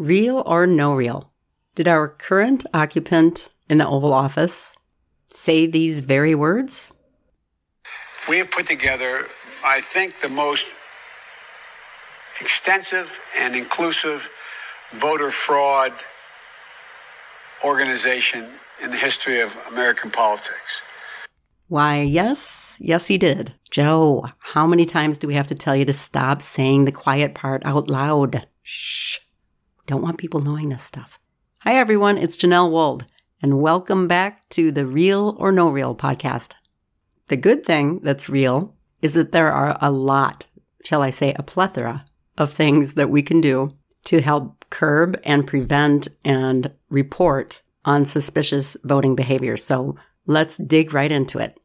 Real or no real? Did our current occupant in the Oval Office say these very words? We have put together, I think, the most extensive and inclusive voter fraud organization in the history of American politics. Why, yes, yes, he did. Joe, how many times do we have to tell you to stop saying the quiet part out loud? Shh. Don't want people knowing this stuff. Hi, everyone. It's Janelle Wold, and welcome back to the Real or No Real podcast. The good thing that's real is that there are a lot, shall I say, a plethora of things that we can do to help curb and prevent and report on suspicious voting behavior. So let's dig right into it.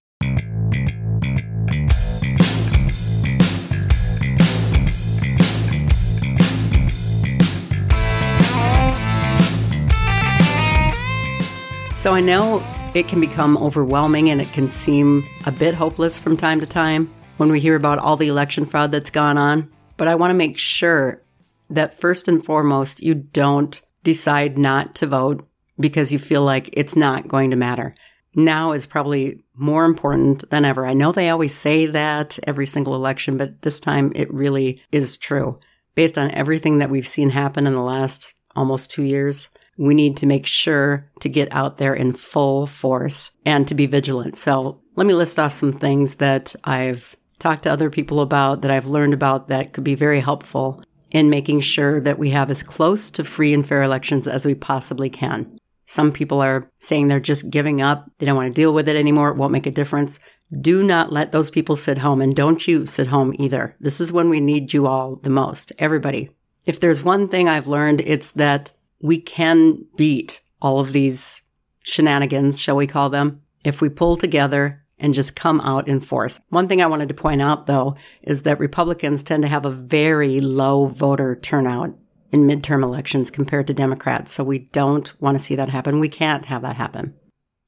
So I know it can become overwhelming and it can seem a bit hopeless from time to time when we hear about all the election fraud that's gone on. But I want to make sure that first and foremost, you don't decide not to vote because you feel like it's not going to matter. Now is probably more important than ever. I know they always say that every single election, but this time it really is true. Based on everything that we've seen happen in the last almost two years, we need to make sure to get out there in full force and to be vigilant. So let me list off some things that I've talked to other people about that I've learned about that could be very helpful in making sure that we have as close to free and fair elections as we possibly can. Some people are saying they're just giving up. They don't want to deal with it anymore. It won't make a difference. Do not let those people sit home and don't you sit home either. This is when we need you all the most. Everybody. If there's one thing I've learned, it's that we can beat all of these shenanigans, shall we call them, if we pull together and just come out in force. One thing I wanted to point out though is that Republicans tend to have a very low voter turnout in midterm elections compared to Democrats. So we don't want to see that happen. We can't have that happen.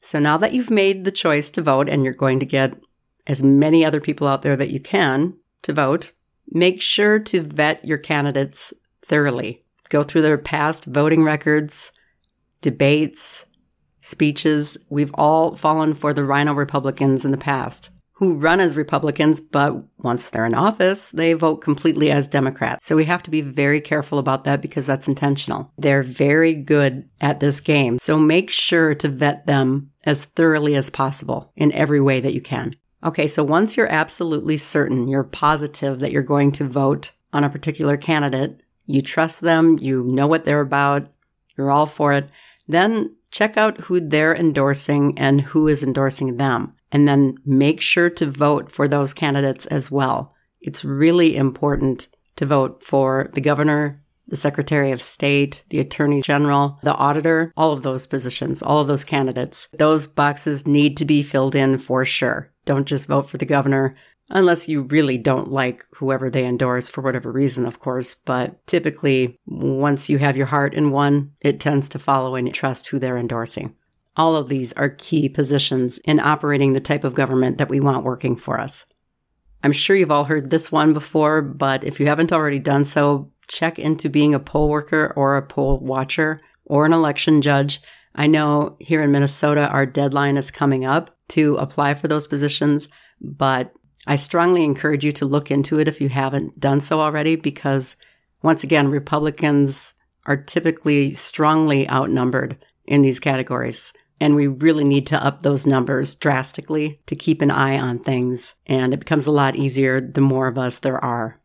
So now that you've made the choice to vote and you're going to get as many other people out there that you can to vote, make sure to vet your candidates thoroughly go through their past voting records, debates, speeches. We've all fallen for the RINO Republicans in the past who run as Republicans, but once they're in office, they vote completely as Democrats. So we have to be very careful about that because that's intentional. They're very good at this game. So make sure to vet them as thoroughly as possible in every way that you can. Okay, so once you're absolutely certain, you're positive that you're going to vote on a particular candidate, you trust them, you know what they're about, you're all for it, then check out who they're endorsing and who is endorsing them. And then make sure to vote for those candidates as well. It's really important to vote for the governor, the secretary of state, the attorney general, the auditor, all of those positions, all of those candidates. Those boxes need to be filled in for sure. Don't just vote for the governor Unless you really don't like whoever they endorse for whatever reason, of course. But typically, once you have your heart in one, it tends to follow and trust who they're endorsing. All of these are key positions in operating the type of government that we want working for us. I'm sure you've all heard this one before, but if you haven't already done so, check into being a poll worker or a poll watcher or an election judge. I know here in Minnesota, our deadline is coming up to apply for those positions, but I strongly encourage you to look into it if you haven't done so already, because once again, Republicans are typically strongly outnumbered in these categories. And we really need to up those numbers drastically to keep an eye on things. And it becomes a lot easier the more of us there are.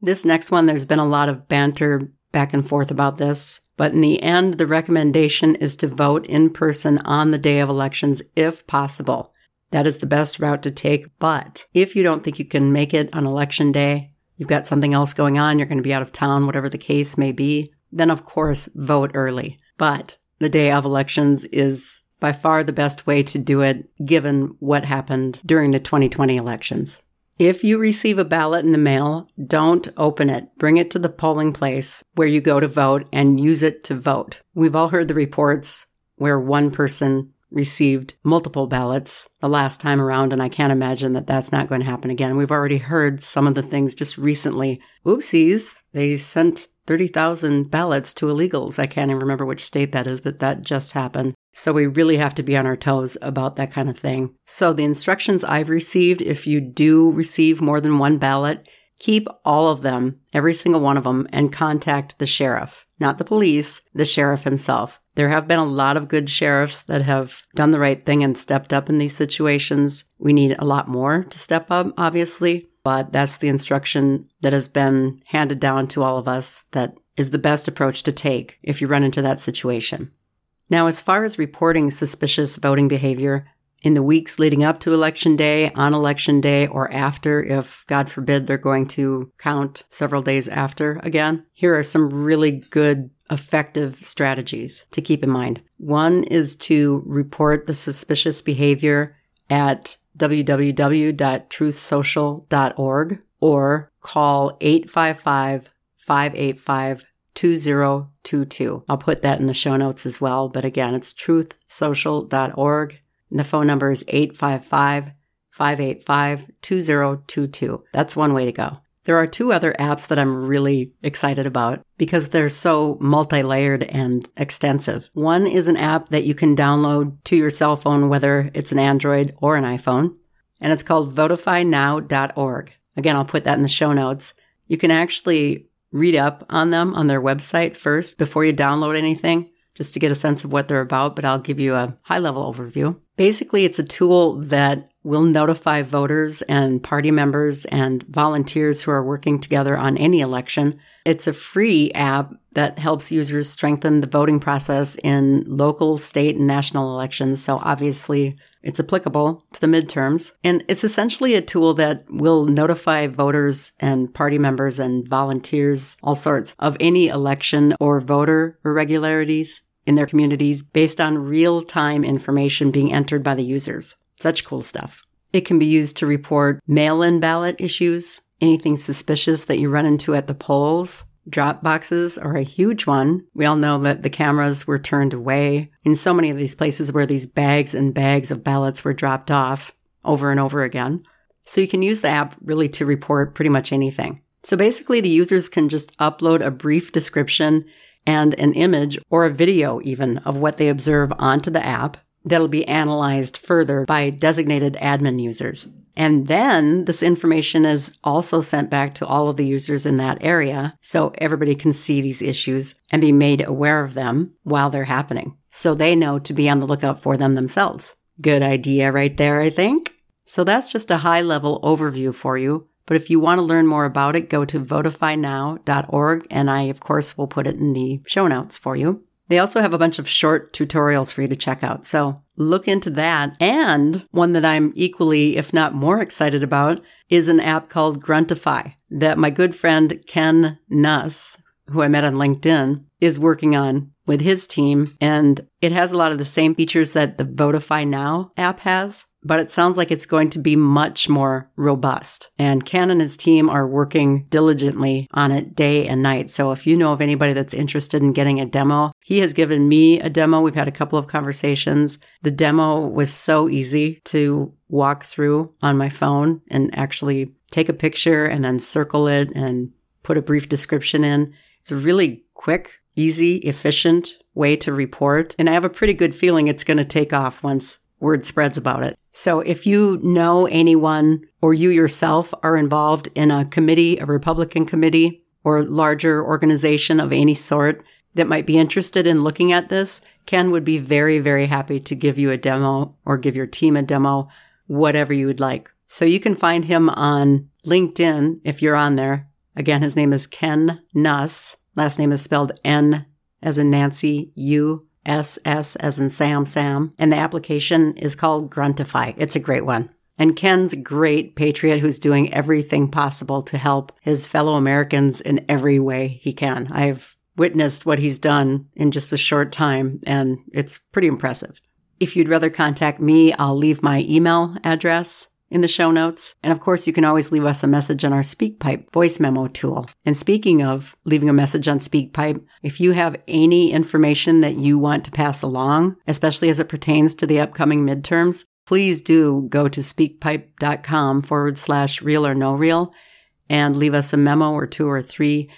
This next one, there's been a lot of banter back and forth about this. But in the end, the recommendation is to vote in person on the day of elections if possible. That is the best route to take. But if you don't think you can make it on election day, you've got something else going on, you're going to be out of town, whatever the case may be, then of course vote early. But the day of elections is by far the best way to do it given what happened during the 2020 elections. If you receive a ballot in the mail, don't open it. Bring it to the polling place where you go to vote and use it to vote. We've all heard the reports where one person received multiple ballots the last time around, and I can't imagine that that's not going to happen again. We've already heard some of the things just recently. Oopsies, they sent 30,000 ballots to illegals. I can't even remember which state that is, but that just happened. So we really have to be on our toes about that kind of thing. So the instructions I've received, if you do receive more than one ballot, keep all of them, every single one of them, and contact the sheriff, not the police, the sheriff himself. There have been a lot of good sheriffs that have done the right thing and stepped up in these situations. We need a lot more to step up, obviously, but that's the instruction that has been handed down to all of us that is the best approach to take if you run into that situation. Now, as far as reporting suspicious voting behavior, in the weeks leading up to election day, on election day, or after, if God forbid they're going to count several days after again, here are some really good, effective strategies to keep in mind. One is to report the suspicious behavior at www.truthsocial.org or call 855 585 2022. I'll put that in the show notes as well. But again, it's truthsocial.org. And the phone number is 855 585 2022. That's one way to go. There are two other apps that I'm really excited about because they're so multi layered and extensive. One is an app that you can download to your cell phone, whether it's an Android or an iPhone, and it's called votifynow.org. Again, I'll put that in the show notes. You can actually read up on them on their website first before you download anything, just to get a sense of what they're about, but I'll give you a high level overview. Basically, it's a tool that will notify voters and party members and volunteers who are working together on any election. It's a free app that helps users strengthen the voting process in local, state, and national elections. So obviously, it's applicable to the midterms. And it's essentially a tool that will notify voters and party members and volunteers, all sorts, of any election or voter irregularities in their communities based on real time information being entered by the users. Such cool stuff. It can be used to report mail in ballot issues, anything suspicious that you run into at the polls. Drop boxes are a huge one. We all know that the cameras were turned away in so many of these places where these bags and bags of ballots were dropped off over and over again. So you can use the app really to report pretty much anything. So basically, the users can just upload a brief description and an image or a video even of what they observe onto the app that'll be analyzed further by designated admin users. And then this information is also sent back to all of the users in that area so everybody can see these issues and be made aware of them while they're happening. So they know to be on the lookout for them themselves. Good idea right there, I think. So that's just a high level overview for you. But if you want to learn more about it, go to votifynow.org and I, of course, will put it in the show notes for you. They also have a bunch of short tutorials for you to check out. So look into that. And one that I'm equally, if not more excited about is an app called Gruntify that my good friend Ken Nuss, who I met on LinkedIn, is working on with his team. And it has a lot of the same features that the Votify Now app has but it sounds like it's going to be much more robust. And Ken and his team are working diligently on it day and night. So if you know of anybody that's interested in getting a demo, he has given me a demo. We've had a couple of conversations. The demo was so easy to walk through on my phone and actually take a picture and then circle it and put a brief description in. It's a really quick, easy, efficient way to report. And I have a pretty good feeling it's going to take off once word spreads about it. So if you know anyone or you yourself are involved in a committee, a Republican committee, or larger organization of any sort that might be interested in looking at this, Ken would be very, very happy to give you a demo or give your team a demo, whatever you would like. So you can find him on LinkedIn if you're on there. Again, his name is Ken Nuss. Last name is spelled N as in Nancy, U SS as in Sam Sam. And the application is called Gruntify. It's a great one. And Ken's a great patriot who's doing everything possible to help his fellow Americans in every way he can. I've witnessed what he's done in just a short time, and it's pretty impressive. If you'd rather contact me, I'll leave my email address in the show notes. And of course, you can always leave us a message on our SpeakPipe voice memo tool. And speaking of leaving a message on SpeakPipe, if you have any information that you want to pass along, especially as it pertains to the upcoming midterms, please do go to speakpipe.com forward slash real or no real and leave us a memo or two or three.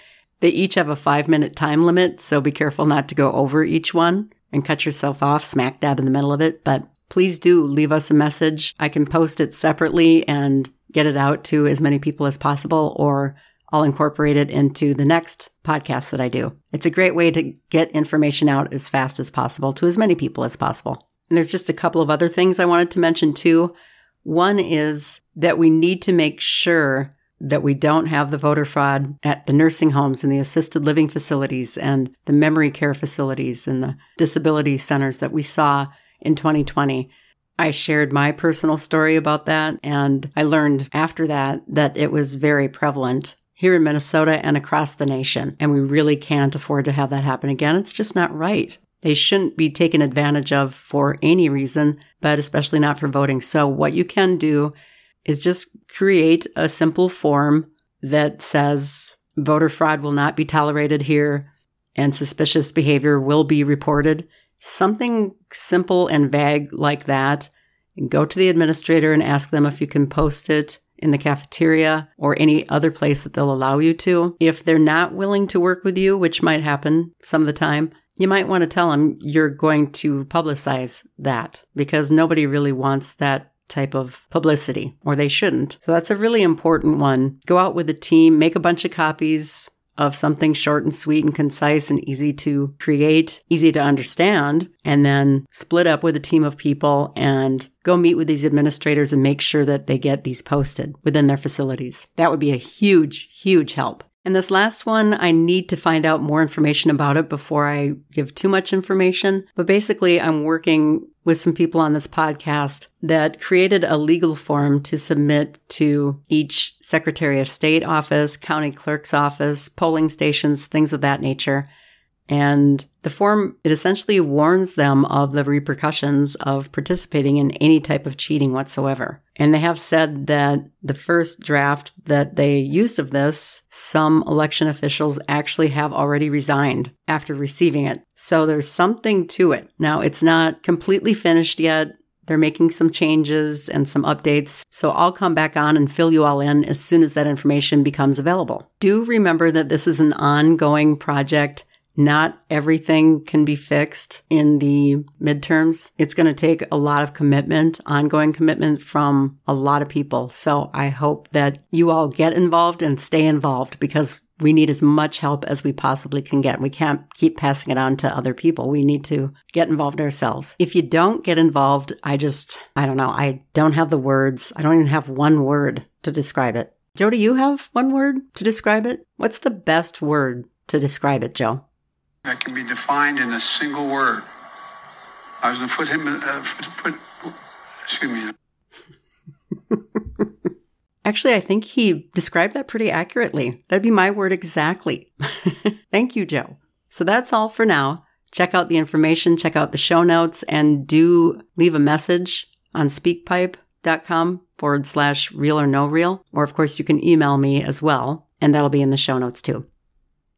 They each have a five minute time limit, so be careful not to go over each one and cut yourself off smack dab in the middle of it. But please do leave us a message. I can post it separately and get it out to as many people as possible, or I'll incorporate it into the next podcast that I do. It's a great way to get information out as fast as possible to as many people as possible. And there's just a couple of other things I wanted to mention too. One is that we need to make sure that we don't have the voter fraud at the nursing homes and the assisted living facilities and the memory care facilities and the disability centers that we saw in 2020. I shared my personal story about that, and I learned after that that it was very prevalent here in Minnesota and across the nation. And we really can't afford to have that happen again. It's just not right. They shouldn't be taken advantage of for any reason, but especially not for voting. So, what you can do is just create a simple form that says voter fraud will not be tolerated here and suspicious behavior will be reported. Something simple and vague like that. Go to the administrator and ask them if you can post it in the cafeteria or any other place that they'll allow you to. If they're not willing to work with you, which might happen some of the time, you might want to tell them you're going to publicize that because nobody really wants that type of publicity, or they shouldn't. So that's a really important one. Go out with a team, make a bunch of copies, of something short and sweet and concise and easy to create, easy to understand, and then split up with a team of people and go meet with these administrators and make sure that they get these posted within their facilities. That would be a huge, huge help. And this last one, I need to find out more information about it before I give too much information. But basically, I'm working with some people on this podcast that created a legal form to submit to each Secretary of State office, county clerk's office, polling stations, things of that nature. And the form, it essentially warns them of the repercussions of participating in any type of cheating whatsoever. And they have said that the first draft that they used of this, some election officials actually have already resigned after receiving it. So there's something to it. Now, it's not completely finished yet. They're making some changes and some updates. So I'll come back on and fill you all in as soon as that information becomes available. Do remember that this is an ongoing project. Not everything can be fixed in the midterms. It's going to take a lot of commitment, ongoing commitment from a lot of people. So I hope that you all get involved and stay involved because we need as much help as we possibly can get. We can't keep passing it on to other people. We need to get involved ourselves. If you don't get involved, I just, I don't know. I don't have the words. I don't even have one word to describe it. Joe, do you have one word to describe it? What's the best word to describe it, Joe? That can be defined in a single word. I was going to put him, uh, foot, foot, excuse me. Actually, I think he described that pretty accurately. That'd be my word exactly. Thank you, Joe. So that's all for now. Check out the information, check out the show notes, and do leave a message on speakpipe.com forward slash real or no real. Or, of course, you can email me as well, and that'll be in the show notes too.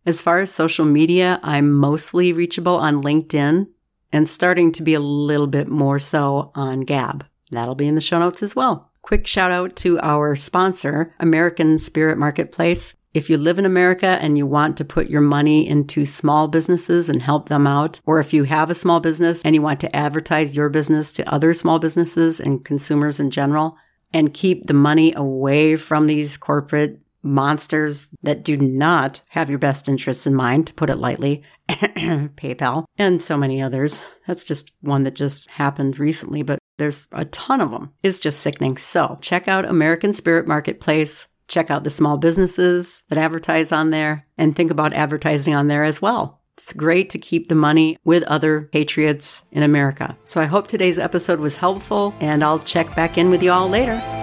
As far as social media, I'm mostly reachable on LinkedIn and starting to be a little bit more so on Gab. That'll be in the show notes as well. Quick shout out to our sponsor, American Spirit Marketplace. If you live in America and you want to put your money into small businesses and help them out, or if you have a small business and you want to advertise your business to other small businesses and consumers in general, and keep the money away from these corporate monsters that do not have your best interests in mind, to put it lightly, PayPal, and so many others. That's just one that just happened recently, but there's a ton of them. It's just sickening. So check out American Spirit Marketplace. Check out the small businesses that advertise on there and think about advertising on there as well. It's great to keep the money with other patriots in America. So I hope today's episode was helpful and I'll check back in with you all later.